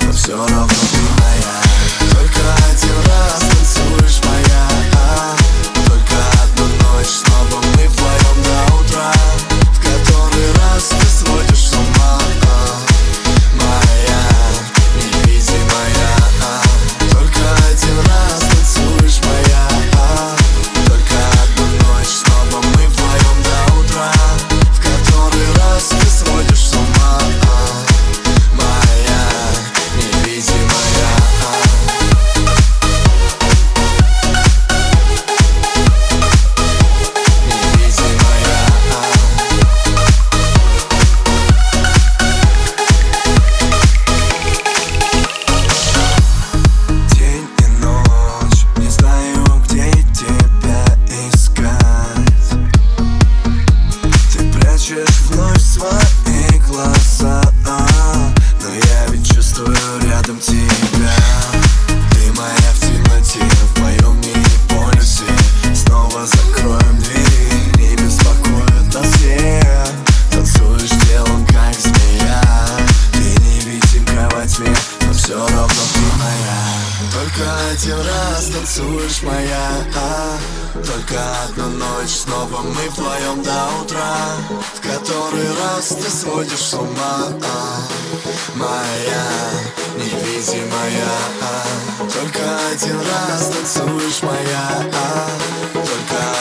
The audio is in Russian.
But soon I'll be my раз танцуешь моя а? Только одну ночь снова мы вдвоем до утра В который раз ты сводишь с ума а? Моя, невидимая а? Только один раз танцуешь моя а? Только